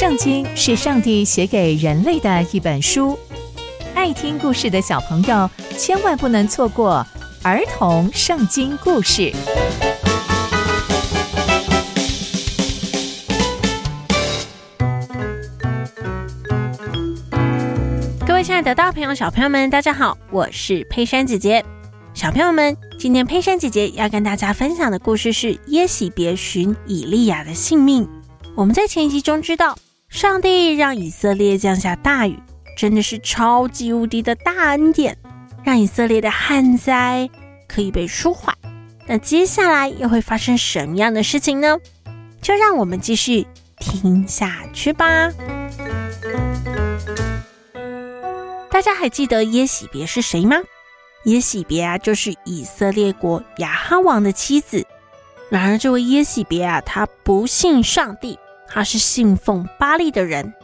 圣经是上帝写给人类的一本书，爱听故事的小朋友千万不能错过儿童圣经故事。各位亲爱的大朋友、小朋友们，大家好，我是佩珊姐姐。小朋友们，今天佩珊姐姐要跟大家分享的故事是耶洗别寻以利亚的性命。我们在前一集中知道，上帝让以色列降下大雨，真的是超级无敌的大恩典，让以色列的旱灾可以被舒缓。那接下来又会发生什么样的事情呢？就让我们继续听下去吧。大家还记得耶洗别是谁吗？耶洗别啊，就是以色列国亚哈王的妻子。然而，这位耶洗别啊，他不信上帝。他是信奉巴力的人，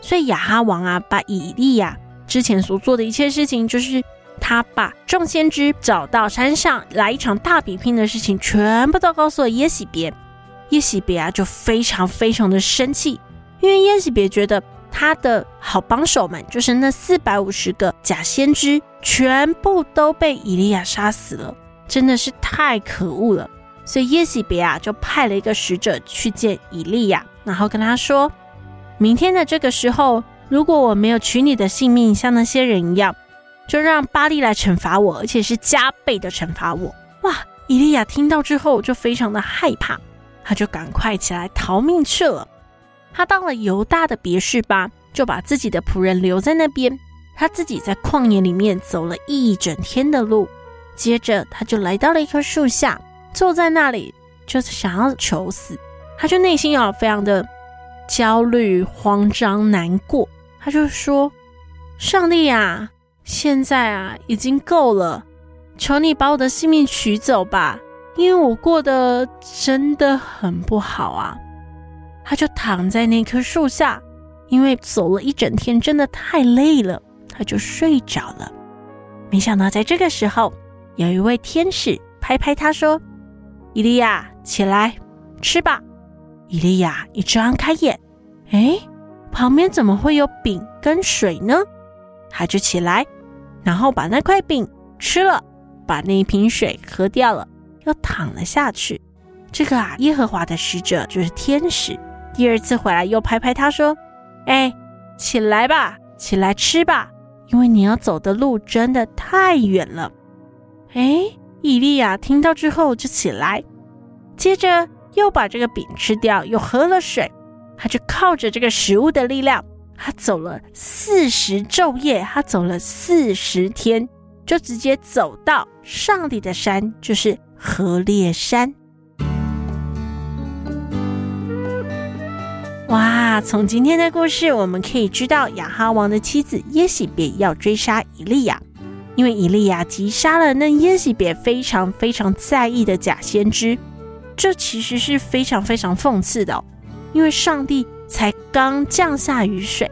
所以亚哈王啊，把以利亚之前所做的一切事情，就是他把众先知找到山上来一场大比拼的事情，全部都告诉了耶洗别。耶洗别啊，就非常非常的生气，因为耶洗别觉得他的好帮手们，就是那四百五十个假先知，全部都被以利亚杀死了，真的是太可恶了。所以耶洗别啊，就派了一个使者去见以利亚。然后跟他说，明天的这个时候，如果我没有取你的性命，像那些人一样，就让巴利来惩罚我，而且是加倍的惩罚我。哇！伊利亚听到之后就非常的害怕，他就赶快起来逃命去了。他到了犹大的别墅吧，就把自己的仆人留在那边，他自己在旷野里面走了一整天的路。接着他就来到了一棵树下，坐在那里，就是想要求死。他就内心啊非常的焦虑、慌张、难过。他就说：“上帝啊，现在啊已经够了，求你把我的性命取走吧，因为我过得真的很不好啊。”他就躺在那棵树下，因为走了一整天，真的太累了，他就睡着了。没想到在这个时候，有一位天使拍拍他说：“伊利亚，起来，吃吧。”以利亚一睁开眼，哎，旁边怎么会有饼跟水呢？他就起来，然后把那块饼吃了，把那一瓶水喝掉了，又躺了下去。这个啊，耶和华的使者就是天使，第二次回来又拍拍他说：“哎，起来吧，起来吃吧，因为你要走的路真的太远了。”哎，以利亚听到之后就起来，接着。又把这个饼吃掉，又喝了水，他就靠着这个食物的力量，他走了四十昼夜，他走了四十天，就直接走到上帝的山，就是何烈山。哇！从今天的故事，我们可以知道亚哈王的妻子耶洗别要追杀以利亚，因为以利亚击杀了那耶洗别非常非常在意的假先知。这其实是非常非常讽刺的哦，因为上帝才刚降下雨水，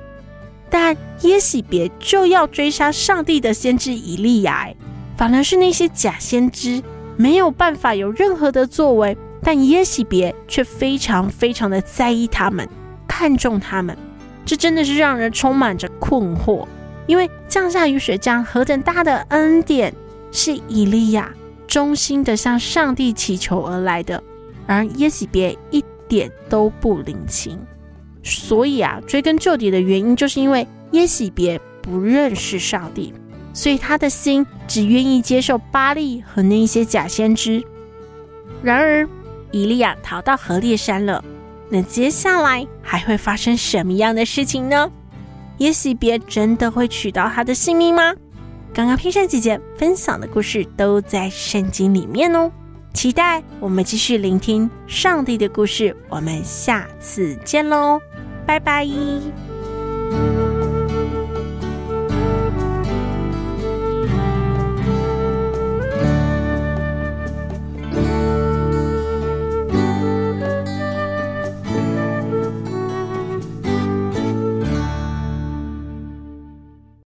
但耶洗别就要追杀上帝的先知以利亚，反而是那些假先知没有办法有任何的作为，但耶洗别却非常非常的在意他们，看重他们，这真的是让人充满着困惑，因为降下雨水这样何等大的恩典，是以利亚衷心的向上帝祈求而来的。而耶洗别一点都不领情，所以啊，追根究底的原因，就是因为耶洗别不认识上帝，所以他的心只愿意接受巴力和那一些假先知。然而，以利亚逃到何烈山了，那接下来还会发生什么样的事情呢？耶洗别真的会取到他的性命吗？刚刚佩珊姐姐分享的故事都在圣经里面哦。期待我们继续聆听上帝的故事我们下次见喽拜拜。